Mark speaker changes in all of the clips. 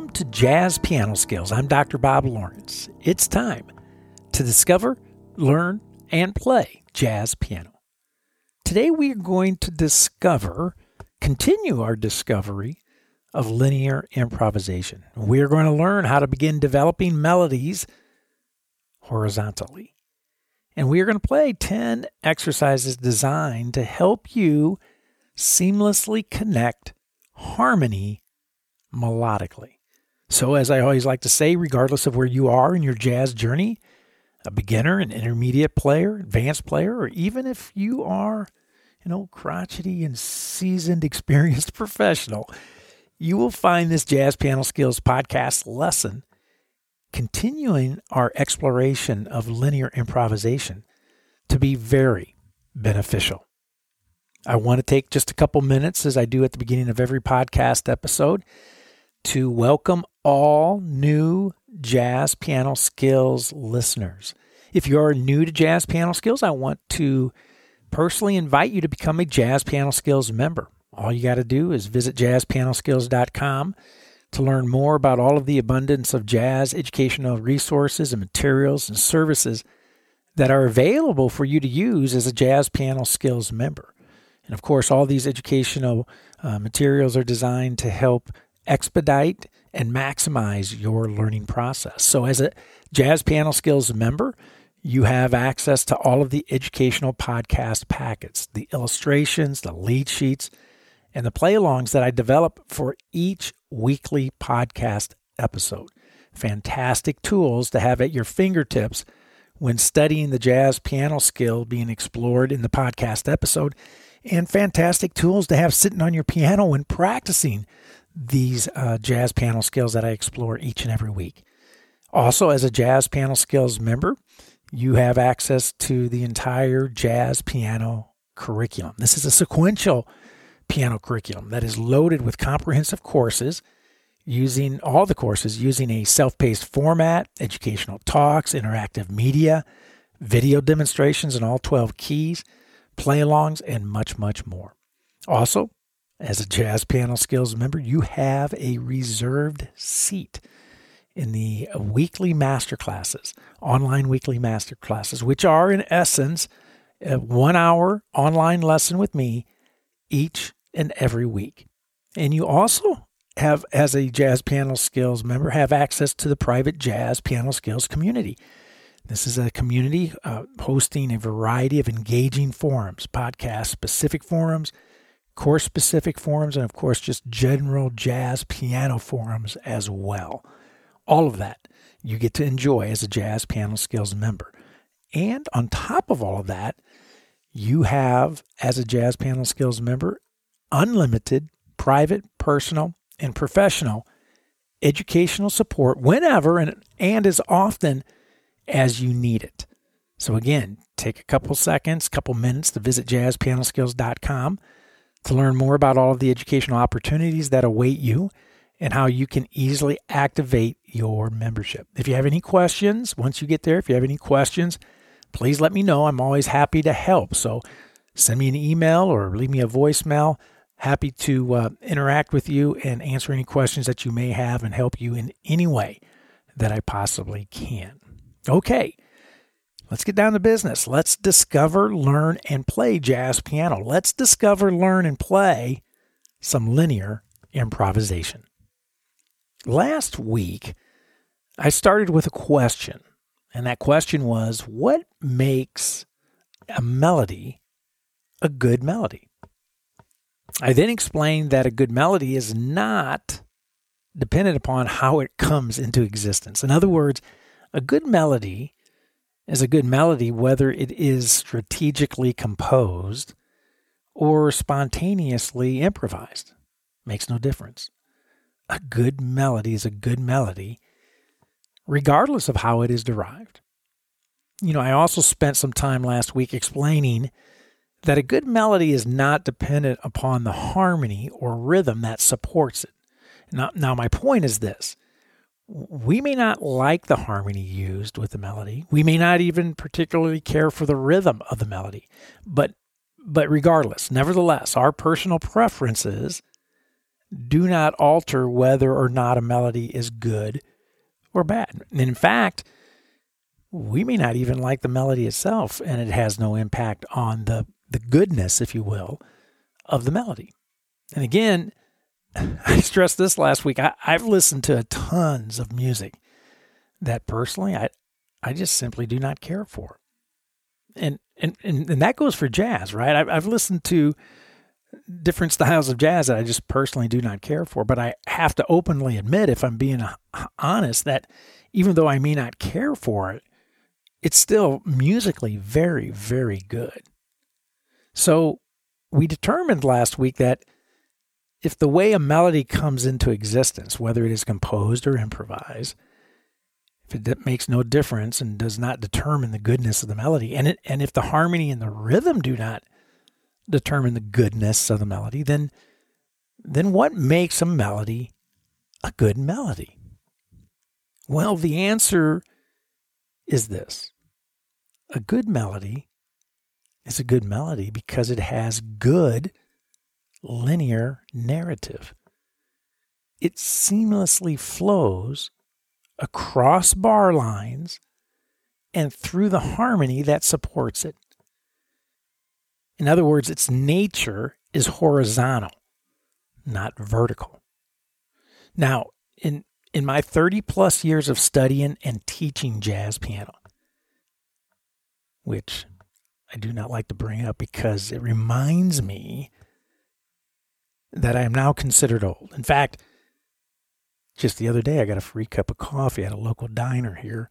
Speaker 1: Welcome to Jazz Piano Skills. I'm Dr. Bob Lawrence. It's time to discover, learn, and play jazz piano. Today we are going to discover, continue our discovery of linear improvisation. We are going to learn how to begin developing melodies horizontally. And we are going to play 10 exercises designed to help you seamlessly connect harmony melodically. So, as I always like to say, regardless of where you are in your jazz journey, a beginner, an intermediate player, advanced player, or even if you are, an old crotchety and seasoned, experienced professional, you will find this Jazz Piano Skills podcast lesson continuing our exploration of linear improvisation to be very beneficial. I want to take just a couple minutes, as I do at the beginning of every podcast episode, to welcome all new Jazz Piano Skills listeners. If you are new to Jazz Piano Skills, I want to personally invite you to become a Jazz Piano Skills member. All you got to do is visit jazzpianoskills.com to learn more about all of the abundance of jazz educational resources and materials and services that are available for you to use as a Jazz Piano Skills member. And of course, all these educational uh, materials are designed to help expedite and maximize your learning process. So, as a Jazz Piano Skills member, you have access to all of the educational podcast packets, the illustrations, the lead sheets, and the play alongs that I develop for each weekly podcast episode. Fantastic tools to have at your fingertips when studying the jazz piano skill being explored in the podcast episode, and fantastic tools to have sitting on your piano when practicing these uh, jazz piano skills that I explore each and every week. Also, as a Jazz Piano Skills member, you have access to the entire jazz piano curriculum. This is a sequential piano curriculum that is loaded with comprehensive courses using all the courses using a self paced format, educational talks, interactive media, video demonstrations in all 12 keys, play alongs, and much, much more. Also, as a Jazz Piano Skills member, you have a reserved seat in the weekly master classes, online weekly master classes, which are in essence a one hour online lesson with me each and every week. And you also have, as a Jazz Piano Skills member, have access to the private Jazz Piano Skills community. This is a community uh, hosting a variety of engaging forums, podcast specific forums, course specific forums, and of course, just general jazz piano forums as well. All of that you get to enjoy as a Jazz Piano Skills member. And on top of all of that, you have, as a Jazz Piano Skills member, unlimited private, personal, and professional educational support whenever and, and as often as you need it. So, again, take a couple seconds, couple minutes to visit jazzpianoskills.com to learn more about all of the educational opportunities that await you and how you can easily activate your membership. If you have any questions, once you get there, if you have any questions, please let me know. I'm always happy to help. So send me an email or leave me a voicemail. Happy to uh, interact with you and answer any questions that you may have and help you in any way that I possibly can. Okay. Let's get down to business. Let's discover, learn, and play jazz piano. Let's discover, learn, and play some linear improvisation. Last week, I started with a question, and that question was what makes a melody a good melody? I then explained that a good melody is not dependent upon how it comes into existence. In other words, a good melody is a good melody, whether it is strategically composed or spontaneously improvised. Makes no difference. A good melody is a good melody, regardless of how it is derived. You know, I also spent some time last week explaining that a good melody is not dependent upon the harmony or rhythm that supports it. Now, now my point is this we may not like the harmony used with the melody. We may not even particularly care for the rhythm of the melody. But but regardless, nevertheless, our personal preferences do not alter whether or not a melody is good or bad. And in fact, we may not even like the melody itself, and it has no impact on the, the goodness, if you will, of the melody. And again, I stressed this last week. I, have listened to tons of music that personally I, I just simply do not care for. And, and, and, and that goes for jazz, right? I've, I've listened to different styles of jazz that I just personally do not care for. But I have to openly admit, if I'm being honest, that even though I may not care for it, it's still musically very, very good. So we determined last week that if the way a melody comes into existence, whether it is composed or improvised, if it makes no difference and does not determine the goodness of the melody, and it, and if the harmony and the rhythm do not determine the goodness of the melody, then then what makes a melody a good melody? Well, the answer is this. A good melody is a good melody because it has good linear narrative. It seamlessly flows across bar lines and through the harmony that supports it. In other words, its nature is horizontal, not vertical. Now, in, in my 30 plus years of studying and teaching jazz piano, which I do not like to bring up because it reminds me that I am now considered old. In fact, just the other day, I got a free cup of coffee at a local diner here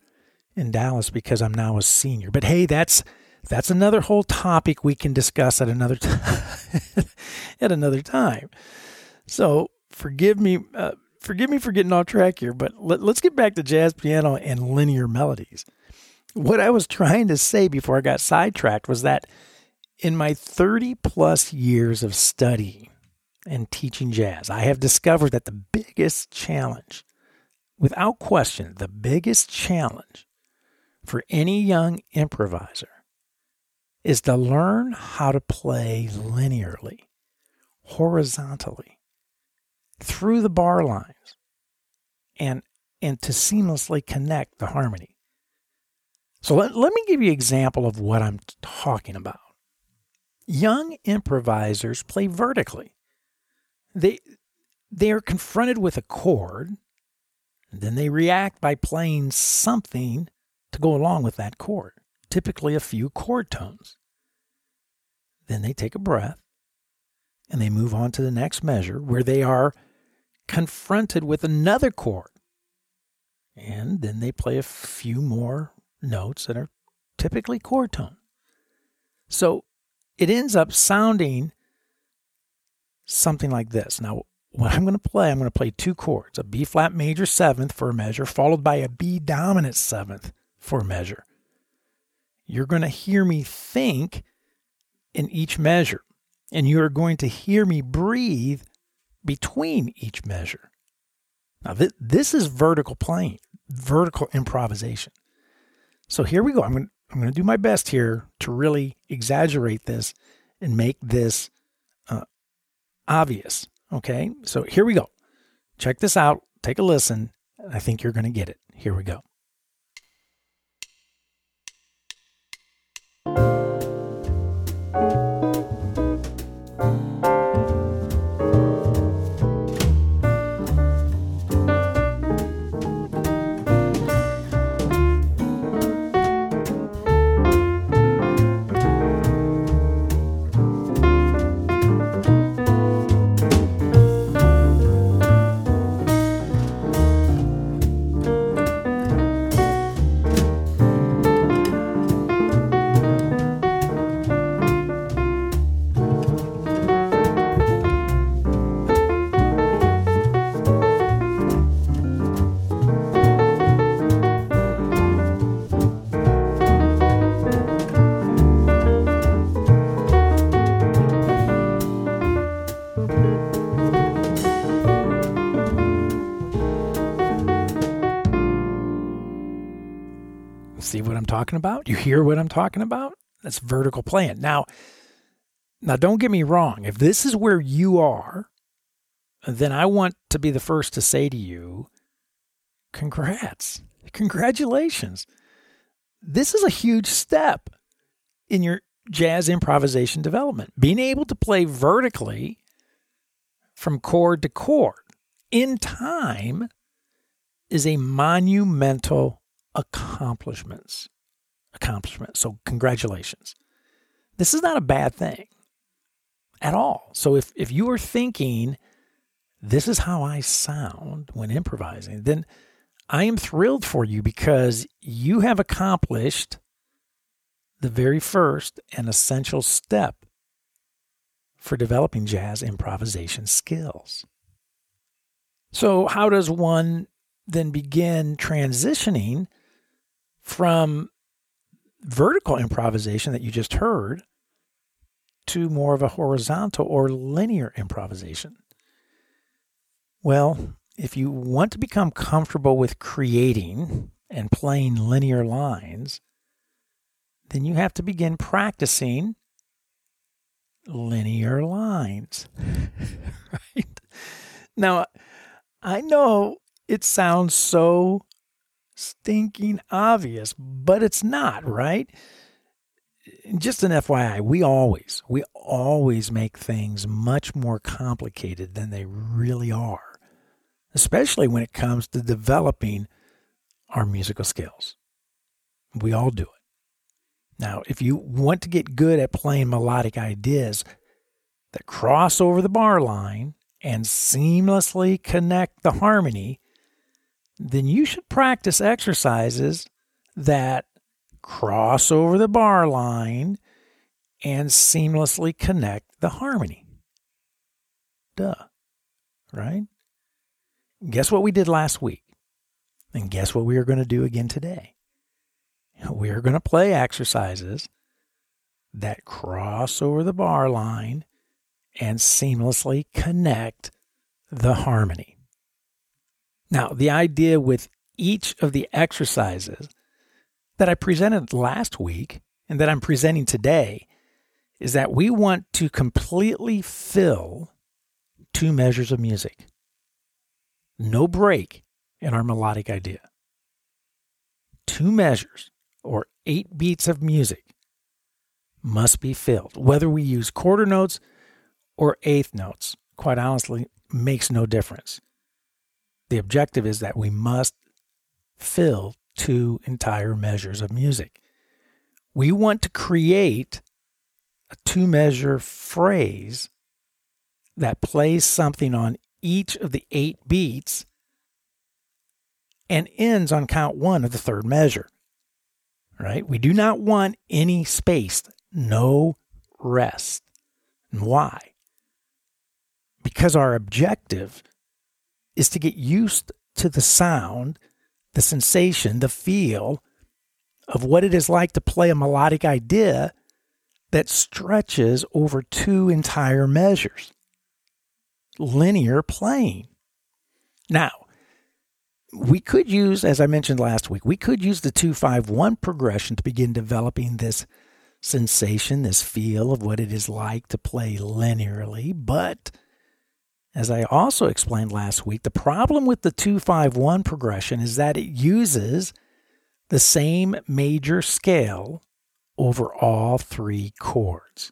Speaker 1: in Dallas because I'm now a senior. But hey, that's that's another whole topic we can discuss at another time. at another time. So forgive me, uh, forgive me for getting off track here, but let, let's get back to jazz piano and linear melodies. What I was trying to say before I got sidetracked was that in my 30 plus years of studying and teaching jazz, I have discovered that the biggest challenge, without question, the biggest challenge for any young improviser is to learn how to play linearly, horizontally, through the bar lines, and, and to seamlessly connect the harmony. So let, let me give you an example of what I'm talking about. Young improvisers play vertically. They, they are confronted with a chord, and then they react by playing something to go along with that chord typically a few chord tones. Then they take a breath and they move on to the next measure where they are confronted with another chord. And then they play a few more notes that are typically chord tone. So it ends up sounding something like this. Now, what I'm going to play, I'm going to play two chords a B flat major seventh for a measure, followed by a B dominant seventh for a measure you're going to hear me think in each measure, and you are going to hear me breathe between each measure. Now, th- this is vertical playing, vertical improvisation. So here we go. I'm going, I'm going to do my best here to really exaggerate this and make this obvious. Okay, so here we go. Check this out. Take a listen. I think you're going to get it. Here we go. See what I'm talking about? You hear what I'm talking about? That's vertical playing. Now, now don't get me wrong. If this is where you are, then I want to be the first to say to you, congrats. Congratulations. This is a huge step in your jazz improvisation development. Being able to play vertically from chord to chord in time is a monumental accomplishments Accomplishments. So congratulations. This is not a bad thing at all. So if if you are thinking this is how I sound when improvising, then I am thrilled for you because you have accomplished the very first and essential step for developing jazz improvisation skills. So, how does one then begin transitioning from vertical improvisation that you just heard to more of a horizontal or linear improvisation? Well, if you want to become comfortable with creating and playing linear lines, then you have to begin practicing linear lines. right? Now, I know it sounds so stinking obvious, but it's not, right? Just an FYI, we always, we always make things much more complicated than they really are, especially when it comes to developing our musical skills. We all do it. Now, if you want to get good at playing melodic ideas that cross over the bar line and seamlessly connect the harmony, then you should practice exercises that cross over the bar line and seamlessly connect the harmony. Duh. Right? Guess what we did last week? And guess what we are going to do again today? We are going to play exercises that cross over the bar line and seamlessly connect the harmony. Now, the idea with each of the exercises that I presented last week and that I'm presenting today is that we want to completely fill two measures of music. No break in our melodic idea. Two measures or eight beats of music must be filled. Whether we use quarter notes or eighth notes, quite honestly, makes no difference. The objective is that we must fill two entire measures of music. We want to create a two measure phrase that plays something on each of the eight beats and ends on count one of the third measure. Right? We do not want any space, no rest. And why? Because our objective is to get used to the sound, the sensation, the feel of what it is like to play a melodic idea that stretches over two entire measures. Linear playing. Now, we could use, as I mentioned last week, we could use the 251 progression to begin developing this sensation, this feel of what it is like to play linearly, but as I also explained last week, the problem with the 251 progression is that it uses the same major scale over all three chords.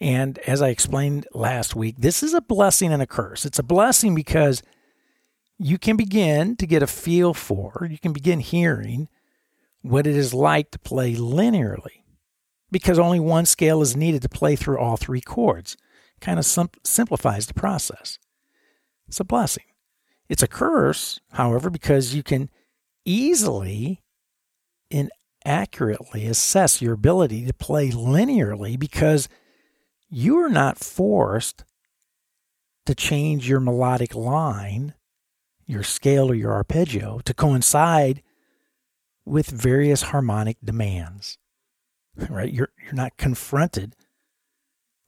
Speaker 1: And as I explained last week, this is a blessing and a curse. It's a blessing because you can begin to get a feel for, you can begin hearing what it is like to play linearly because only one scale is needed to play through all three chords kind of sim- simplifies the process. It's a blessing. It's a curse, however, because you can easily and accurately assess your ability to play linearly because you are not forced to change your melodic line, your scale or your arpeggio to coincide with various harmonic demands. Right? You're you're not confronted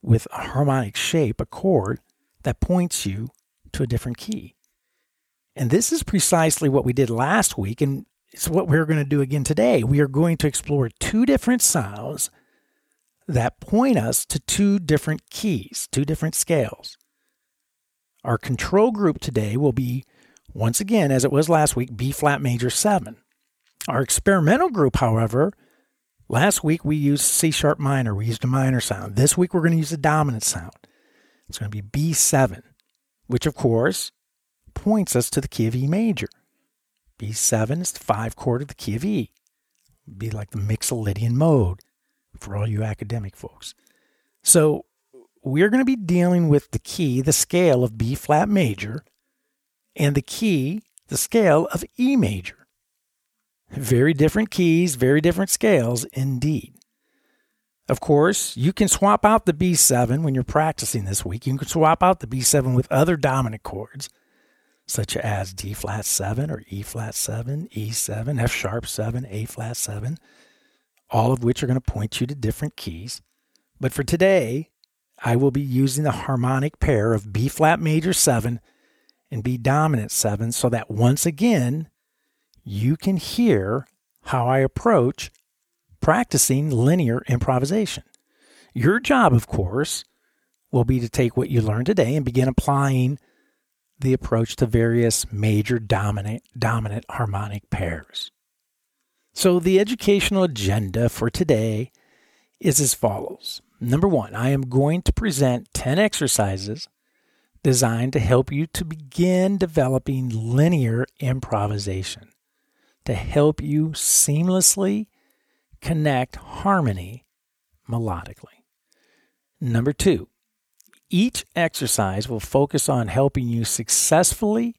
Speaker 1: with a harmonic shape, a chord that points you to a different key. And this is precisely what we did last week, and it's what we're going to do again today. We are going to explore two different sounds that point us to two different keys, two different scales. Our control group today will be, once again, as it was last week, B flat major 7. Our experimental group, however, last week we used C sharp minor. We used a minor sound. This week we're going to use a dominant sound. It's going to be B7, which of course points us to the key of E major. B7 is the five chord of the key of E. It'd be like the Mixolydian mode for all you academic folks. So we're going to be dealing with the key, the scale of B flat major, and the key, the scale of E major. Very different keys, very different scales indeed. Of course, you can swap out the B7 when you're practicing this week. You can swap out the B7 with other dominant chords, such as D flat 7 or E flat 7, E7, F sharp 7, A flat 7, all of which are going to point you to different keys. But for today, I will be using the harmonic pair of B flat major 7 and B dominant 7 so that once again, you can hear how I approach practicing linear improvisation. Your job, of course, will be to take what you learned today and begin applying the approach to various major dominant dominant harmonic pairs. So the educational agenda for today is as follows. Number one, I am going to present 10 exercises designed to help you to begin developing linear improvisation, to help you seamlessly connect harmony melodically. Number two, each exercise will focus on helping you successfully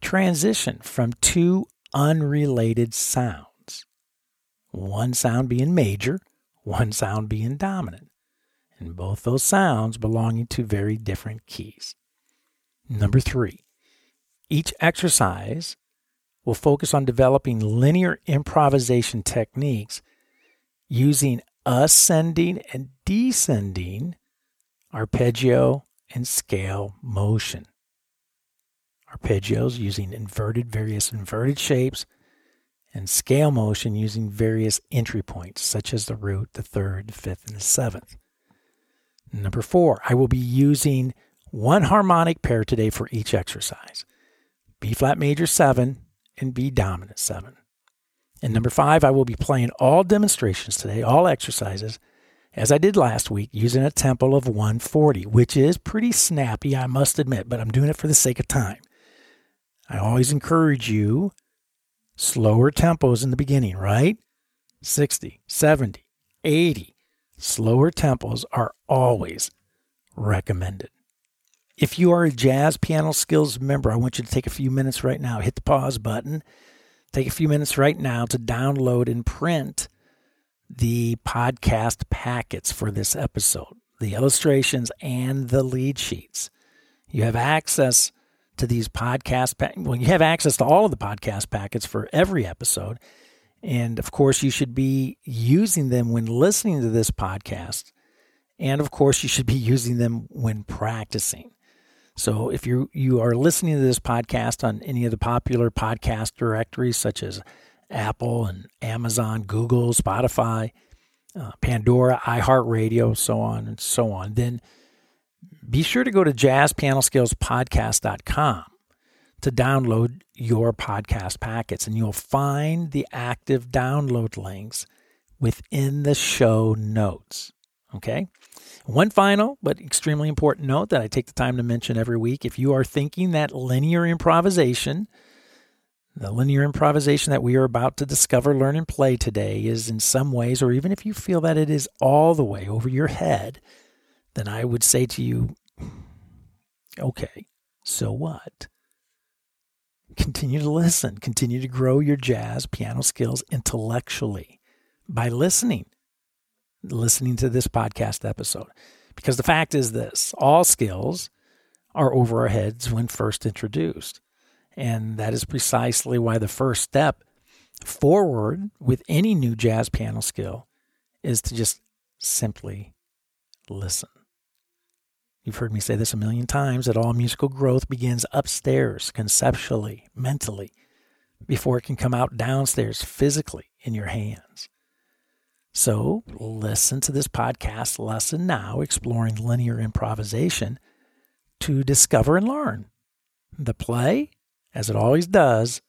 Speaker 1: transition from two unrelated sounds, one sound being major one sound being dominant, and both those sounds belonging to very different keys. Number three, each exercise will focus on developing linear improvisation techniques using ascending and descending arpeggio and scale motion. Arpeggios using inverted, various inverted shapes and scale motion using various entry points, such as the root, the third, the fifth, and the seventh. Number four, I will be using one harmonic pair today for each exercise B flat major 7 and B dominant 7. And number five, I will be playing all demonstrations today, all exercises, as I did last week, using a tempo of 140, which is pretty snappy, I must admit, but I'm doing it for the sake of time. I always encourage you slower tempos in the beginning, right? 60, 70, 80. Slower tempos are always recommended. If you are a Jazz Piano Skills member, I want you to take a few minutes right now, hit the pause button, take a few minutes right now to download and print the podcast packets for this episode, the illustrations and the lead sheets. You have access to these podcast pa- well you have access to all of the podcast packets for every episode. And of course you should be using them when listening to this podcast. And of course you should be using them when practicing so if you you are listening to this podcast on any of the popular podcast directories such as apple and amazon google spotify uh, pandora iheartradio so on and so on then be sure to go to jazzpianoskillspodcast.com to download your podcast packets, and you'll find the active download links within the show notes. Okay? One final but extremely important note that I take the time to mention every week. If you are thinking that linear improvisation, the linear improvisation that we are about to discover, learn, and play today is in some ways, or even if you feel that it is all the way over your head, then I would say to you, okay, so what? Continue to listen, continue to grow your jazz piano skills intellectually by listening, listening to this podcast episode. Because the fact is this all skills are over our heads when first introduced. And that is precisely why the first step forward with any new jazz piano skill is to just simply listen. You've heard me say this a million times that all musical growth begins upstairs, conceptually, mentally, before it can come out downstairs physically in your hands. So, listen to this podcast lesson now, exploring linear improvisation, to discover and learn. The play, as it always does,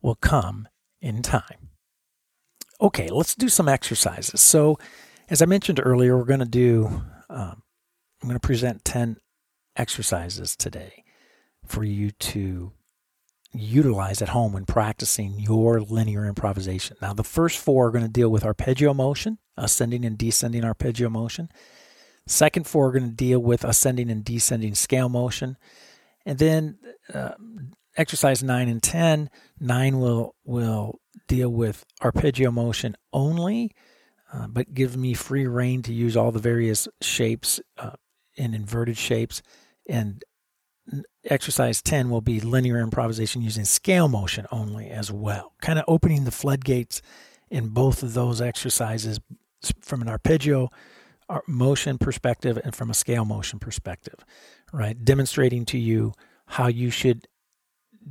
Speaker 1: will come in time. Okay, let's do some exercises. So, as I mentioned earlier, we're going to do, um, I'm going to present 10 exercises today for you to utilize at home when practicing your linear improvisation. Now, the first four are going to deal with arpeggio motion, ascending and descending arpeggio motion. Second four are going to deal with ascending and descending scale motion. And then uh, exercise 9 and 10, 9 will will deal with arpeggio motion only, uh, but give me free reign to use all the various shapes uh, in inverted shapes. And exercise 10 will be linear improvisation using scale motion only as well, kind of opening the floodgates in both of those exercises from an arpeggio motion perspective and from a scale motion perspective, right? Demonstrating to you how you should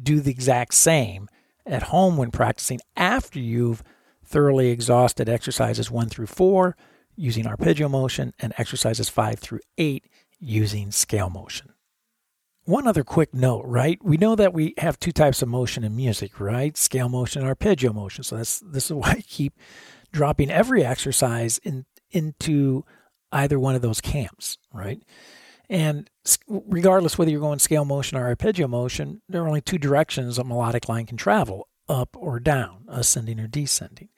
Speaker 1: do the exact same at home when practicing after you've thoroughly exhausted exercises one through four using arpeggio motion and exercises five through eight using scale motion. One other quick note, right? We know that we have two types of motion in music, right? Scale motion and arpeggio motion. So that's this is why I keep dropping every exercise in into either one of those camps, right? And regardless whether you're going scale motion or arpeggio motion, there are only two directions a melodic line can travel up or down, ascending or descending.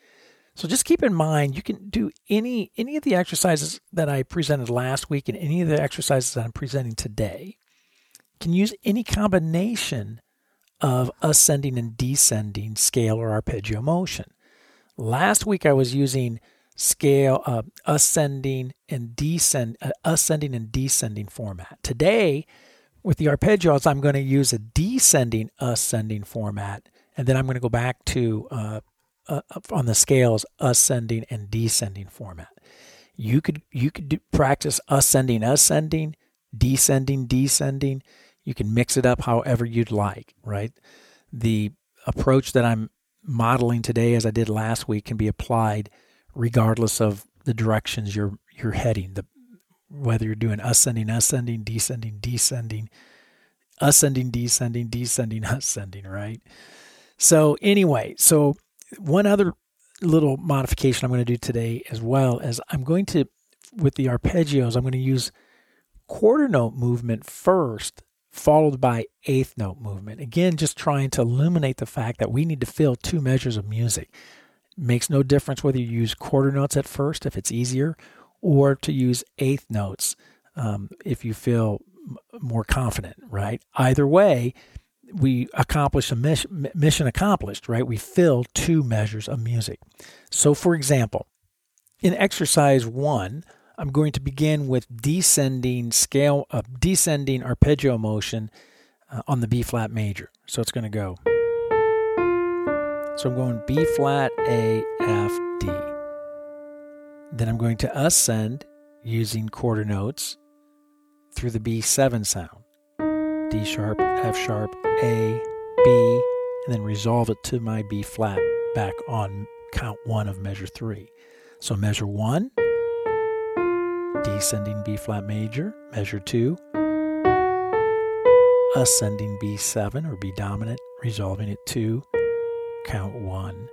Speaker 1: So just keep in mind you can do any any of the exercises that I presented last week and any of the exercises that I'm presenting today can use any combination of ascending and descending scale or arpeggio motion. Last week I was using scale uh, ascending and descend uh, ascending and descending format. Today with the arpeggios I'm going to use a descending ascending format and then I'm going to go back to uh, uh, on the scales ascending and descending format. You could you could do, practice ascending ascending, descending descending. You can mix it up however you'd like, right? The approach that I'm modeling today as I did last week can be applied regardless of the directions you're you're heading. The whether you're doing ascending, ascending, descending, descending, ascending, descending, descending, ascending, right? So anyway, so one other little modification I'm going to do today as well as I'm going to with the arpeggios, I'm going to use quarter note movement first, followed by eighth note movement. Again, just trying to illuminate the fact that we need to fill two measures of music. Makes no difference whether you use quarter notes at first, if it's easier, or to use eighth notes um, if you feel more confident, right? Either way, we accomplish a mission accomplished, right? We fill two measures of music. So, for example, in exercise one, I'm going to begin with descending scale, uh, descending arpeggio motion uh, on the B flat major. So it's going to go. So I'm going B flat, A, F, D. Then I'm going to ascend using quarter notes through the B7 sound. D sharp, F sharp, A, B, and then resolve it to my B flat back on count one of measure three. So measure one, descending B flat major, measure two, ascending B7 or B dominant, resolving it to count one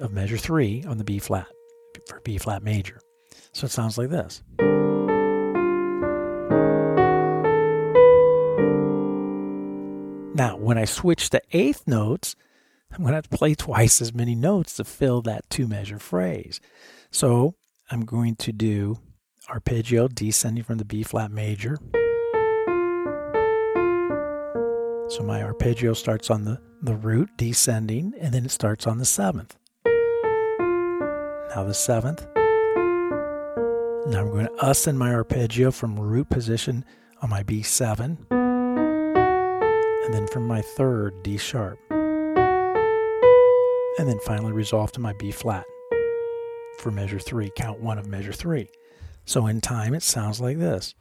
Speaker 1: of measure three on the B flat for B flat major. So it sounds like this. Now, when I switch to eighth notes, I'm going to have to play twice as many notes to fill that two measure phrase. So I'm going to do arpeggio descending from the B flat major. So my arpeggio starts on the, the root descending and then it starts on the seventh. Now the seventh. Now I'm going to ascend my arpeggio from root position on my B7 and then from my third D sharp. And then finally resolve to my B flat for measure three, count one of measure three. So in time, it sounds like this.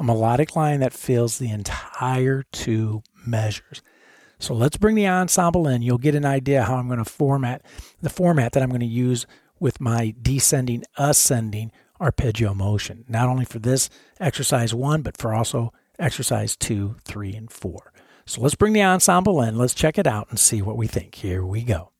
Speaker 1: A melodic line that fills the entire two measures. So let's bring the ensemble in. You'll get an idea how I'm going to format the format that I'm going to use with my descending, ascending arpeggio motion, not only for this exercise one, but for also exercise two, three, and four. So let's bring the ensemble in, let's check it out and see what we think. Here we go.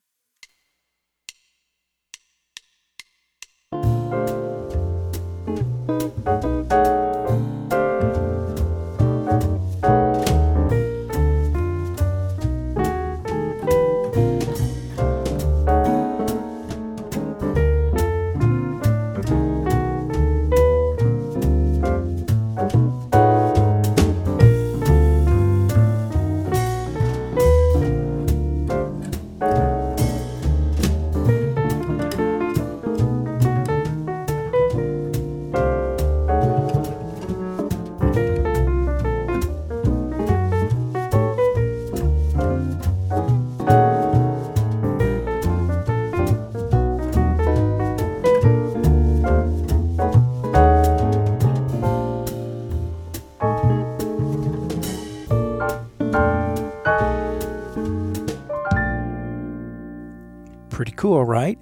Speaker 1: Cool, right?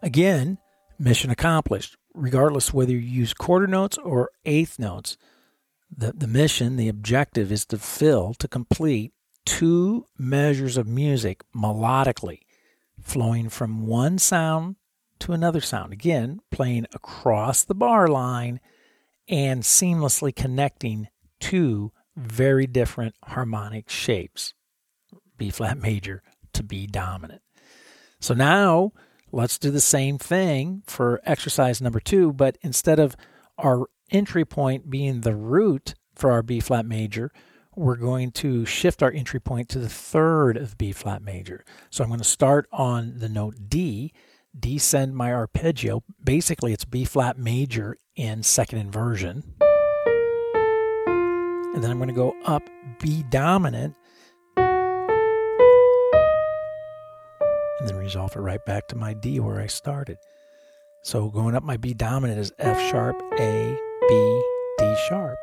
Speaker 1: Again, mission accomplished. Regardless whether you use quarter notes or eighth notes, the, the mission, the objective is to fill, to complete two measures of music melodically, flowing from one sound to another sound. Again, playing across the bar line and seamlessly connecting two very different harmonic shapes B flat major to B dominant. So now let's do the same thing for exercise number two, but instead of our entry point being the root for our B flat major, we're going to shift our entry point to the third of B flat major. So I'm going to start on the note D, descend my arpeggio. Basically, it's B flat major in second inversion. And then I'm going to go up B dominant and then resolve it right back to my D where I started. So going up my B dominant is F sharp, A, B, D sharp.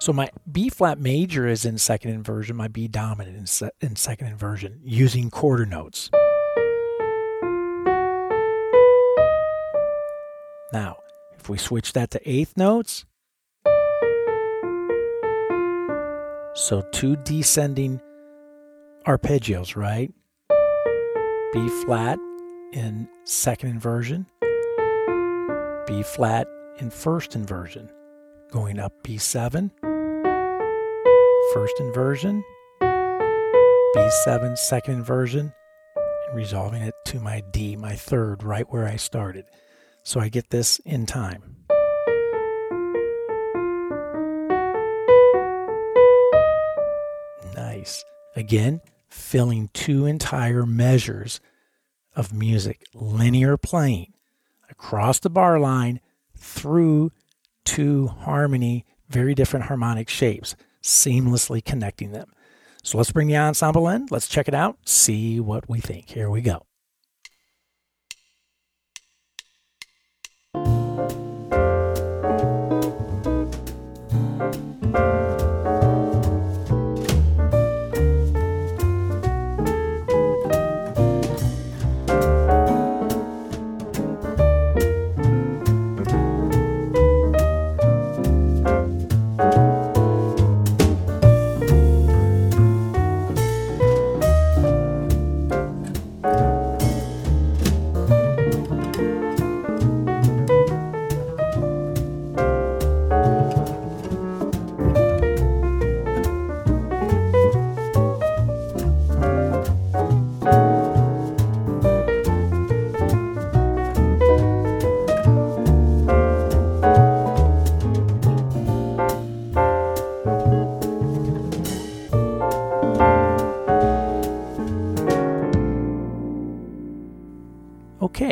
Speaker 1: So my B flat major is in second inversion, my B dominant in, se- in second inversion using quarter notes. Now, if we switch that to eighth notes, so two descending arpeggios, right? B flat in second inversion, B flat in first inversion, going up B7, first inversion, B7 second inversion, and resolving it to my D, my third, right where I started. So I get this in time. Nice. Again, filling two entire measures of music, linear playing across the bar line through two harmony, very different harmonic shapes, seamlessly connecting them. So let's bring the ensemble in. Let's check it out, see what we think. Here we go.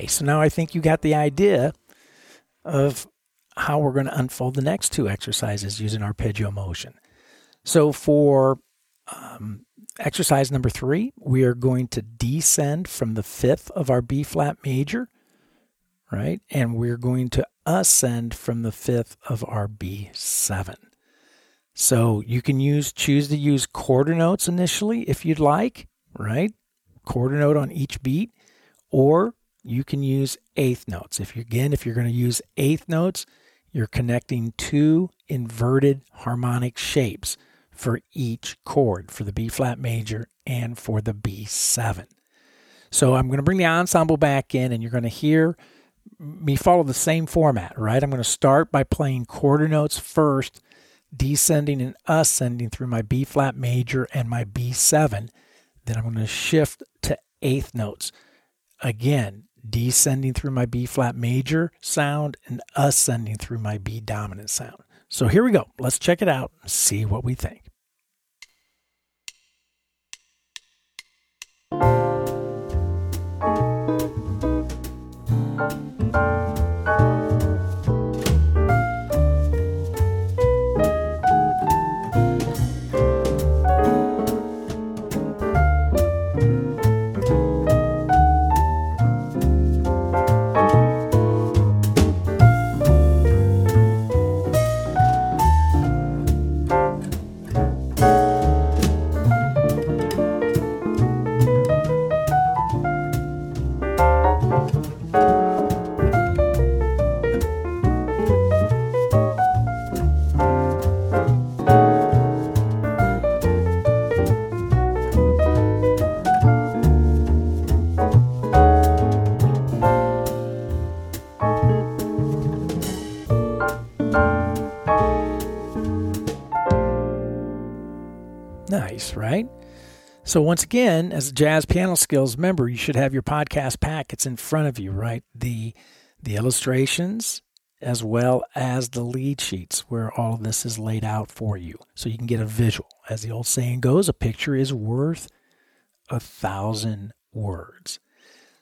Speaker 1: Okay, so now I think you got the idea of how we're going to unfold the next two exercises using arpeggio motion. So for um, exercise number three, we are going to descend from the fifth of our B flat major, right? And we're going to ascend from the fifth of our B7. So you can use choose to use quarter notes initially if you'd like, right? Quarter note on each beat, or you can use eighth notes. If you again, if you're going to use eighth notes, you're connecting two inverted harmonic shapes for each chord for the B flat major and for the B7. So I'm going to bring the ensemble back in and you're going to hear me follow the same format, right? I'm going to start by playing quarter notes first, descending and ascending through my B flat major and my B7. Then I'm going to shift to eighth notes. Again, descending through my B flat major sound and ascending through my B dominant sound. So here we go. Let's check it out see what we think. So once again, as a jazz piano skills member, you should have your podcast packets in front of you, right? The the illustrations as well as the lead sheets where all of this is laid out for you so you can get a visual. As the old saying goes, a picture is worth a thousand words.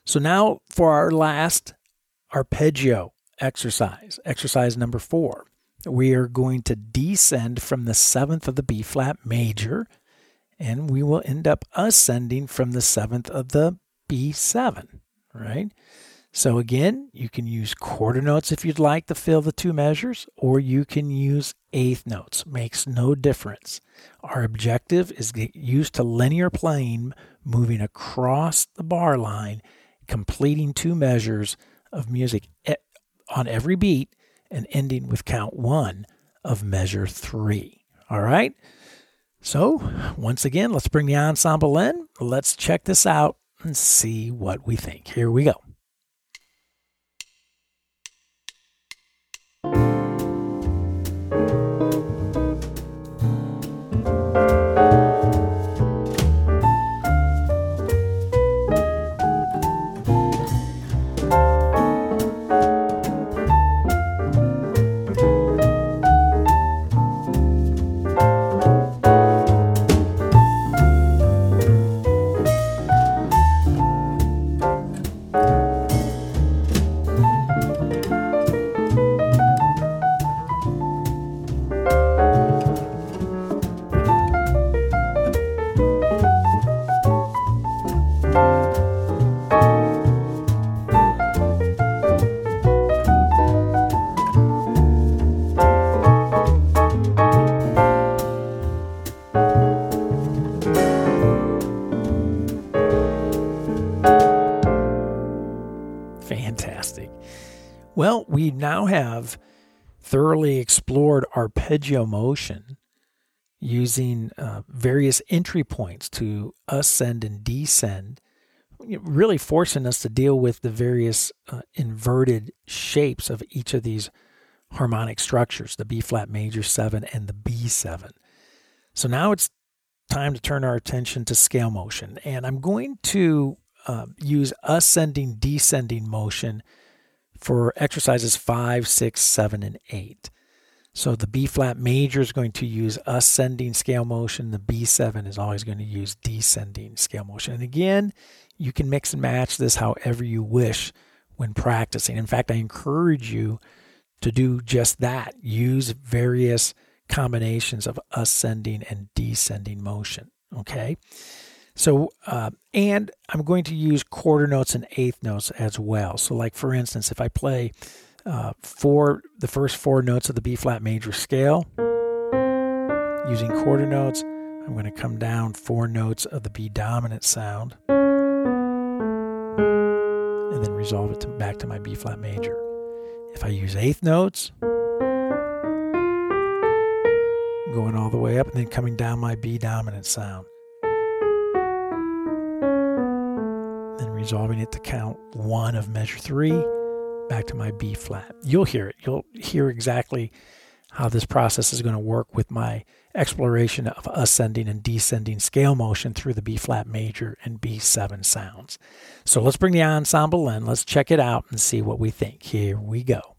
Speaker 1: So now for our last arpeggio exercise, exercise number 4. We are going to descend from the 7th of the B flat major and we will end up ascending from the seventh of the B7, right? So again, you can use quarter notes if you'd like to fill the two measures, or you can use eighth notes. Makes no difference. Our objective is get used to linear playing, moving across the bar line, completing two measures of music on every beat, and ending with count one of measure three. All right? So, once again, let's bring the ensemble in. Let's check this out and see what we think. Here we go. Now have thoroughly explored arpeggio motion using uh, various entry points to ascend and descend, really forcing us to deal with the various uh, inverted shapes of each of these harmonic structures the B flat major 7 and the B7. So now it's time to turn our attention to scale motion. And I'm going to uh, use ascending descending motion for exercises five, six, seven, and eight. So the B flat major is going to use ascending scale motion. The B7 is always going to use descending scale motion. And again, you can mix and match this however you wish when practicing. In fact, I encourage you to do just that. Use various combinations of ascending and descending motion. Okay. So, uh, and I'm going to use quarter notes and eighth notes as well. So, like for instance, if I play uh, four, the first four notes of the B flat major scale using quarter notes, I'm going to come down four notes of the B dominant sound. and then resolve it to, back to my B flat major. If I use eighth notes, going all the way up and then coming down my B dominant sound. Resolving it to count one of measure three back to my B flat. You'll hear it. You'll hear exactly how this process is going to work with my exploration of ascending and descending scale motion through the B flat major and B7 sounds. So let's bring the ensemble in, let's check it out and see what we think. Here we go.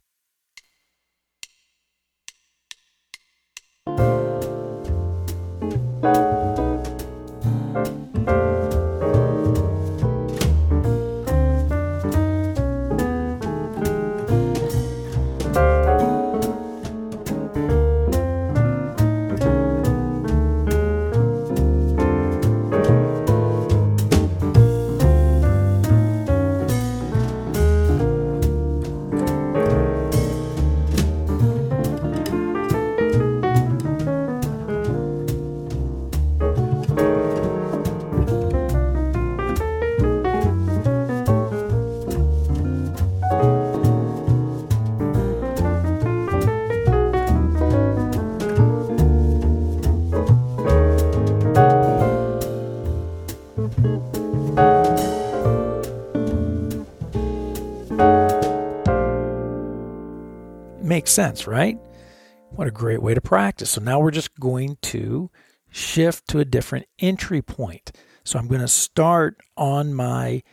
Speaker 1: Sense, right? What a great way to practice. So now we're just going to shift to a different entry point. So I'm going to start on my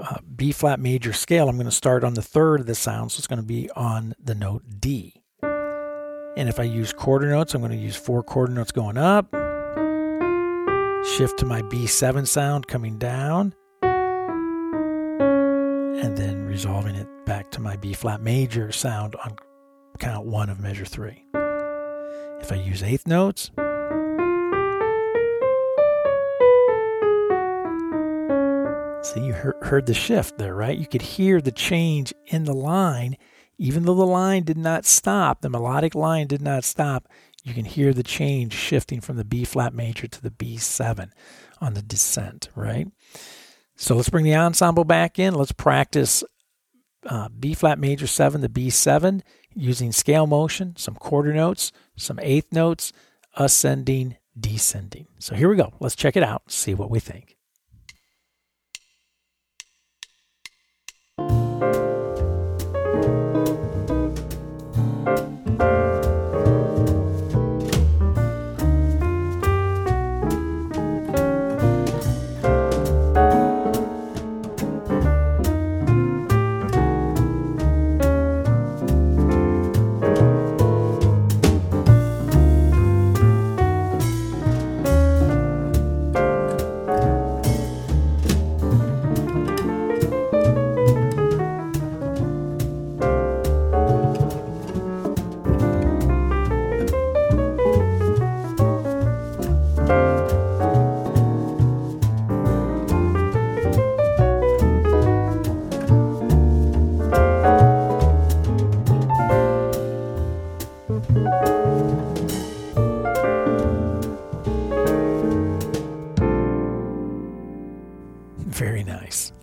Speaker 1: uh, B flat major scale. I'm going to start on the third of the sound, so it's going to be on the note D. And if I use quarter notes, I'm going to use four quarter notes going up, shift to my B7 sound coming down, and then resolving it back to my B flat major sound on count one of measure three. If I use eighth notes, see, you heard the shift there, right? You could hear the change in the line. Even though the line did not stop, the melodic line did not stop, you can hear the change shifting from the B flat major to the B7 on the descent, right? So let's bring the ensemble back in. Let's practice uh, B flat major 7 to B7 using scale motion, some quarter notes, some eighth notes, ascending, descending. So here we go. Let's check it out, see what we think.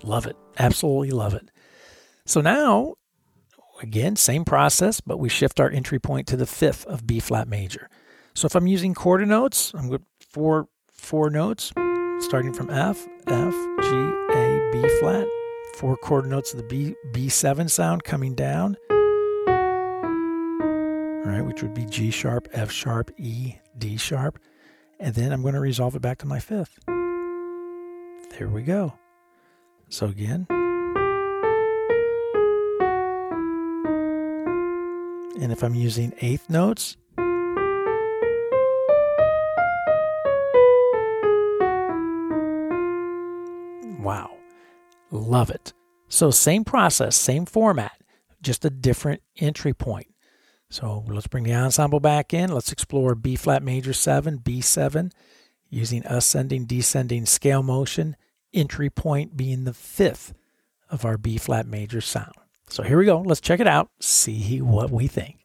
Speaker 1: Love it. Absolutely love it. So now, again, same process, but we shift our entry point to the fifth of B flat major. So if I'm using quarter notes, I'm going four four notes, starting from F, F, G, A, B flat. Four quarter notes of the B B7 sound coming down. All right, which would be G sharp, F sharp, E, D sharp. And then I'm going to resolve it back to my fifth. There we go. So again. And if I'm using eighth notes, wow, love it. So same process, same format, just a different entry point. So let's bring the ensemble back in. Let's explore B flat major 7, B7, using ascending, descending scale motion entry point being the fifth of our B flat major sound. So here we go. Let's check it out, see what we think.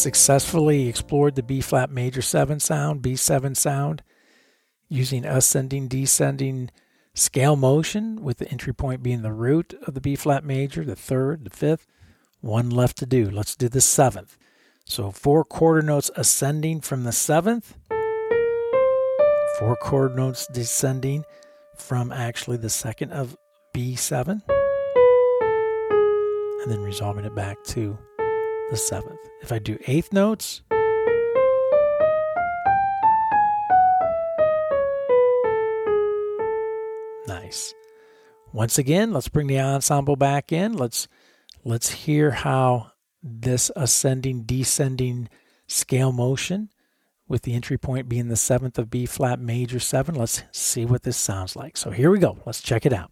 Speaker 1: Successfully explored the B flat major 7 sound, B7 sound, using ascending, descending scale motion, with the entry point being the root of the B flat major, the third, the fifth. One left to do. Let's do the seventh. So four quarter notes ascending from the seventh, four chord notes descending from actually the second of B7, and then resolving it back to the seventh. If I do eighth notes, nice. Once again, let's bring the ensemble back in. Let's let's hear how this ascending descending scale motion with the entry point being the seventh of B flat major seven. Let's see what this sounds like. So here we go. Let's check it out.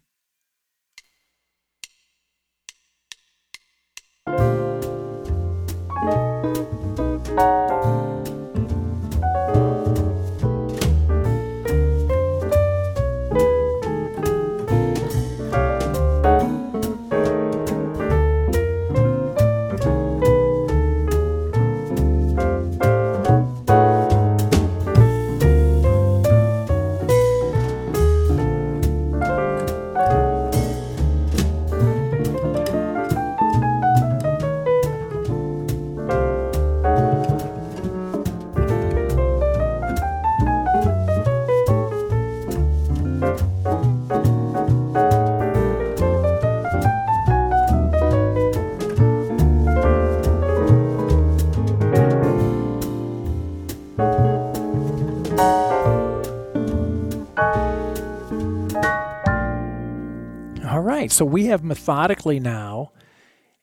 Speaker 1: Right. So we have methodically now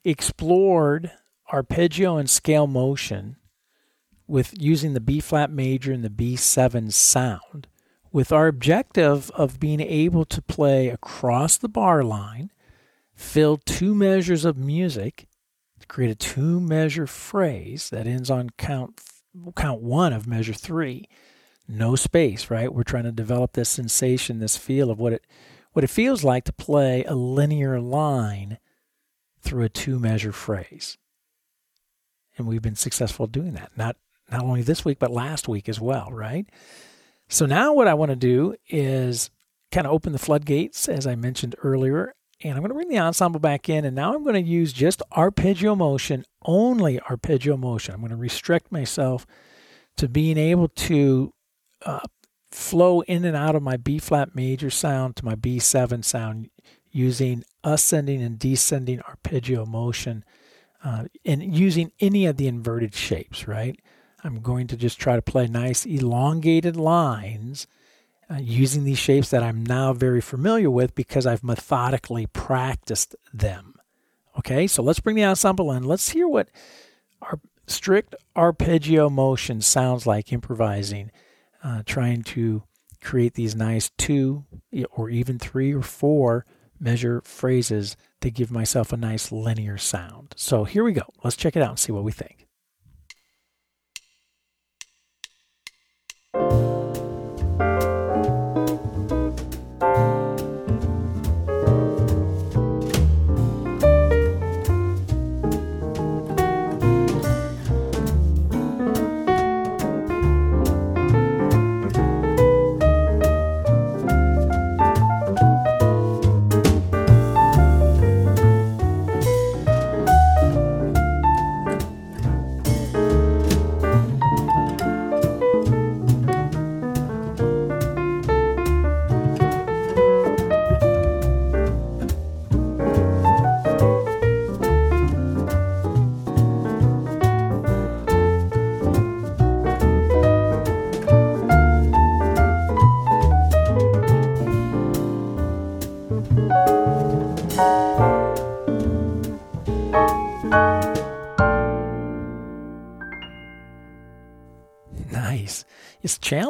Speaker 1: explored arpeggio and scale motion with using the B flat major and the B7 sound with our objective of being able to play across the bar line, fill two measures of music, create a two measure phrase that ends on count count 1 of measure 3. No space, right? We're trying to develop this sensation, this feel of what it what it feels like to play a linear line through a two measure phrase. And we've been successful doing that. Not not only this week but last week as well, right? So now what I want to do is kind of open the floodgates as I mentioned earlier and I'm going to bring the ensemble back in and now I'm going to use just arpeggio motion, only arpeggio motion. I'm going to restrict myself to being able to uh, flow in and out of my B flat major sound to my B7 sound using ascending and descending arpeggio motion uh, and using any of the inverted shapes, right? I'm going to just try to play nice elongated lines uh, using these shapes that I'm now very familiar with because I've methodically practiced them. Okay, so let's bring the ensemble in. Let's hear what our strict arpeggio motion sounds like improvising uh, trying to create these nice two or even three or four measure phrases to give myself a nice linear sound. So here we go. Let's check it out and see what we think.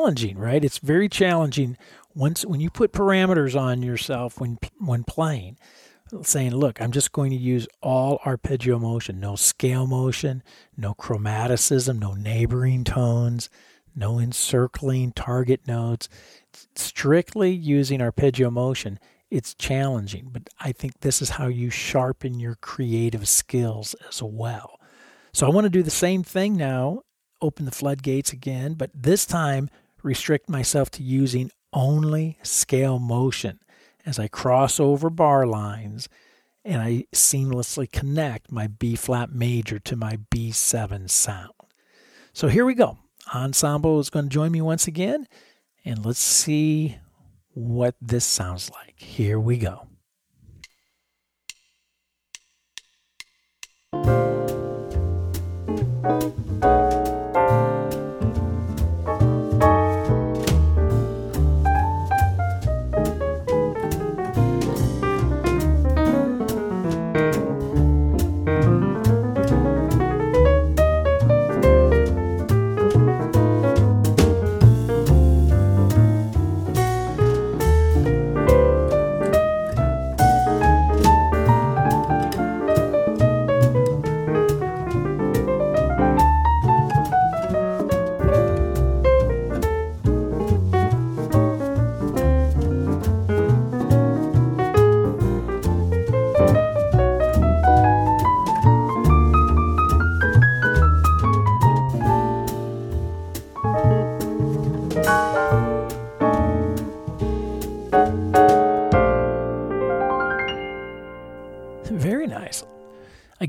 Speaker 1: Challenging, right? It's very challenging once when you put parameters on yourself when when playing. Saying, look, I'm just going to use all arpeggio motion, no scale motion, no chromaticism, no neighboring tones, no encircling target notes, strictly using arpeggio motion. It's challenging, but I think this is how you sharpen your creative skills as well. So I want to do the same thing now, open the floodgates again, but this time restrict myself to using only scale motion as I cross over bar lines and I seamlessly connect my B flat major to my B7 sound. So here we go. Ensemble is going to join me once again, and let's see what this sounds like. Here we go.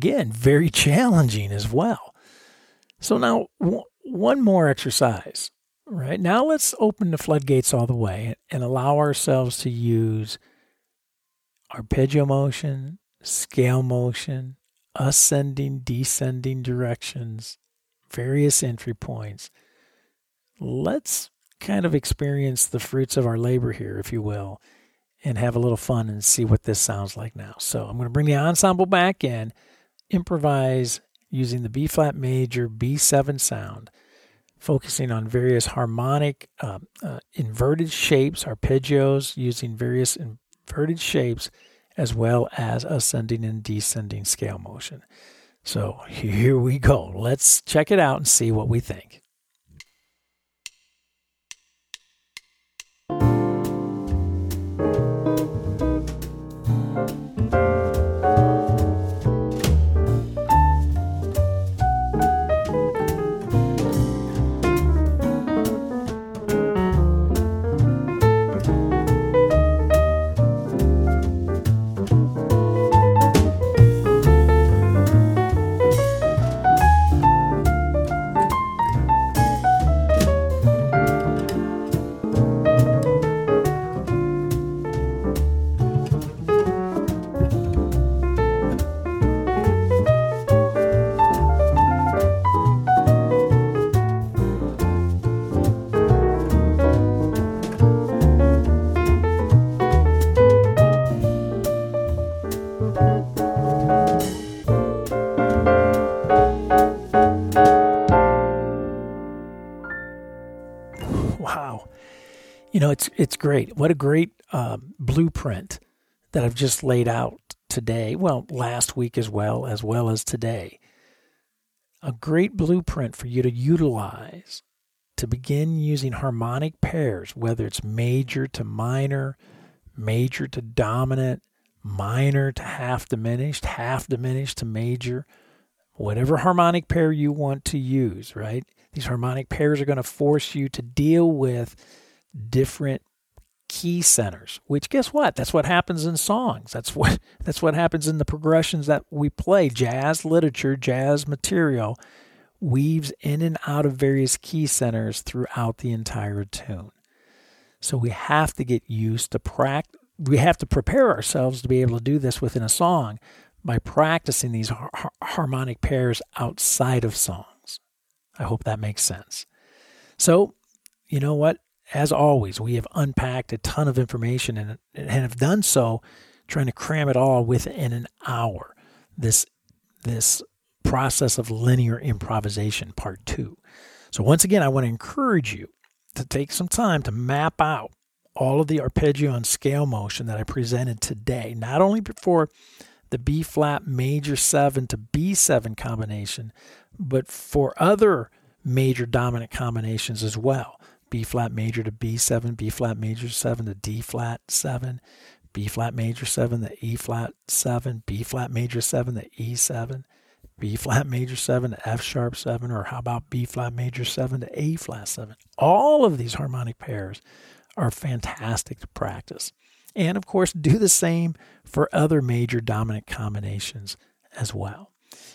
Speaker 1: Again, very challenging as well. So now, w- one more exercise. Right now, let's open the floodgates all the way and allow ourselves to use arpeggio motion, scale motion, ascending, descending directions, various entry points. Let's kind of experience the fruits of our labor here, if you will, and have a little fun and see what this sounds like now. So I'm going to bring the ensemble back in, improvise using the B flat major B7 sound, focusing on various harmonic uh, uh, inverted shapes, arpeggios using various inverted shapes, as well as ascending and descending scale motion. So here we go. Let's check it out and see what we think. Great. What a great uh, blueprint that I've just laid out today. Well, last week as well, as well as today. A great blueprint for you to utilize to begin using harmonic pairs, whether it's major to minor, major to dominant, minor to half diminished, half diminished to major, whatever harmonic pair you want to use, right? These harmonic pairs are going to force you to deal with different key centers which guess what? That's what happens in songs. That's what that's what happens in the progressions that we play. Jazz literature jazz material weaves in and out of various key centers throughout the entire tune. So we have to get used to practice we have to prepare ourselves to be able to do this within a song by practicing these har- harmonic pairs outside of songs. I hope that makes sense. So, you know what? As always, we have unpacked a ton of information and, and have done so trying to cram it all within an hour. This this process of linear improvisation part 2. So once again, I want to encourage you to take some time to map out all of the arpeggio and scale motion that I presented today, not only for the B flat major 7 to B7 combination, but for other major dominant combinations as well. B flat major to B7, B flat major 7 to D flat 7, B flat major 7 to E flat 7, B flat major 7 to E7, B flat major 7 to F sharp 7, or how about B flat major 7 to A flat 7? All of these harmonic pairs are fantastic to practice. And of course, do the same for other major dominant combinations as well.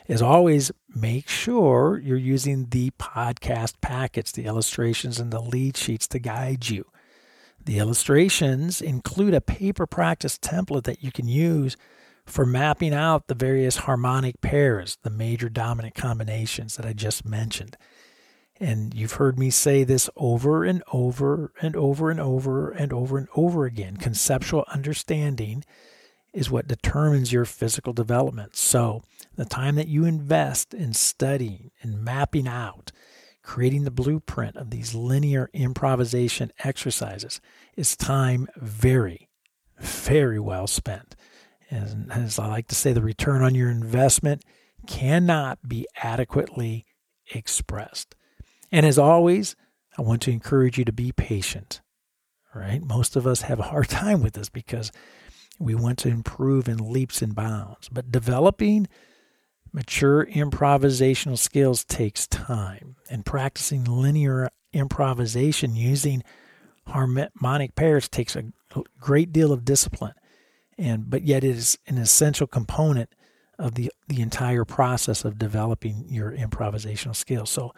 Speaker 1: As always, make sure you're using the podcast packets, the illustrations, and the lead sheets to guide you. The illustrations include a paper practice template that you can use for mapping out the various harmonic pairs, the major dominant combinations that I just mentioned. And you've heard me say this over and over and over and over and over and over again. Conceptual understanding is what determines your physical development. So, the time that you invest in studying and mapping out, creating the blueprint of these linear improvisation exercises is time very, very well spent. And as I like to say, the return on your investment cannot be adequately expressed. And as always, I want to encourage you to be patient. Right? Most of us have a hard time with this because we want to improve in leaps and bounds. But developing mature improvisational skills takes time, and practicing linear improvisation using harmonic pairs takes a great deal of discipline and but yet it is an essential component of the the entire process of developing your improvisational skills. So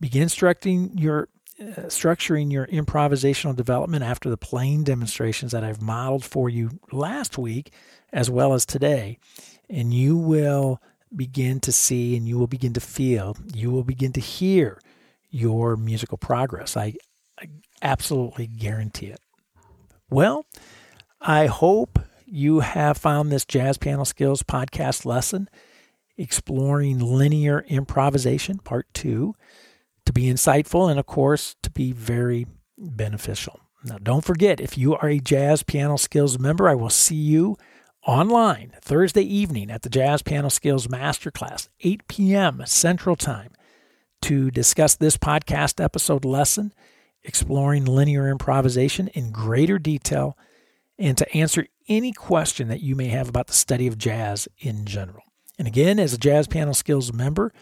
Speaker 1: begin structuring your Uh, structuring your improvisational development after the playing demonstrations that I've modeled for you last week as well as today. And you will begin to see and you will begin to feel you will begin to hear your musical progress. I, I absolutely guarantee it. Well I hope you have found this Jazz Piano Skills podcast lesson, Exploring Linear Improvisation, Part 2, to be insightful and, of course, to be very beneficial. Now, don't forget, if you are a Jazz Piano Skills member, I will see you online Thursday evening at the Jazz Piano Skills Masterclass, 8 p.m. Central Time, to discuss this podcast episode lesson, Exploring Linear Improvisation, in greater detail and to answer any question that you may have about the study of jazz in general. And again, as a Jazz Piano Skills member,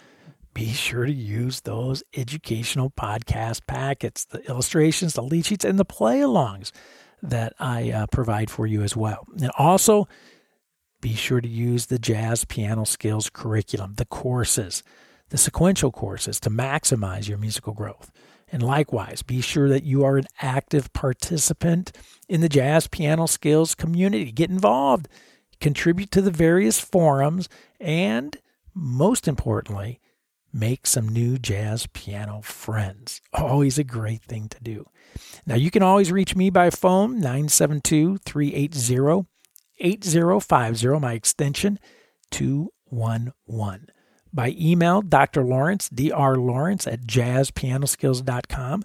Speaker 1: be sure to use those educational podcast packets, the illustrations, the lead sheets, and the play alongs that I uh, provide for you as well. And also, be sure to use the Jazz Piano Skills curriculum, the courses, the sequential courses to maximize your musical growth. And likewise, be sure that you are an active participant in the jazz piano skills community. Get involved, contribute to the various forums, and most importantly, make some new jazz piano friends. Always a great thing to do. Now, you can always reach me by phone, 972 380 8050, my extension 211 by email, Dr. Lawrence, Dr. Lawrence at jazzpianoskills.com,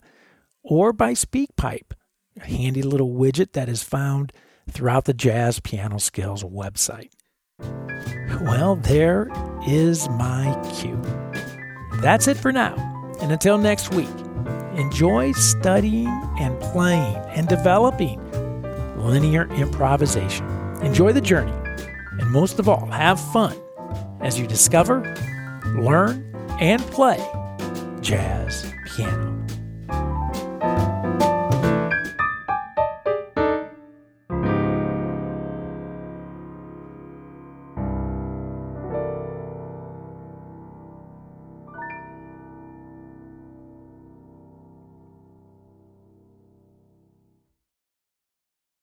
Speaker 1: or by SpeakPipe, a handy little widget that is found throughout the Jazz Piano Skills website. Well, there is my cue. That's it for now. And until next week, enjoy studying and playing and developing linear improvisation. Enjoy the journey. And most of all, have fun as you discover learn, and play jazz piano.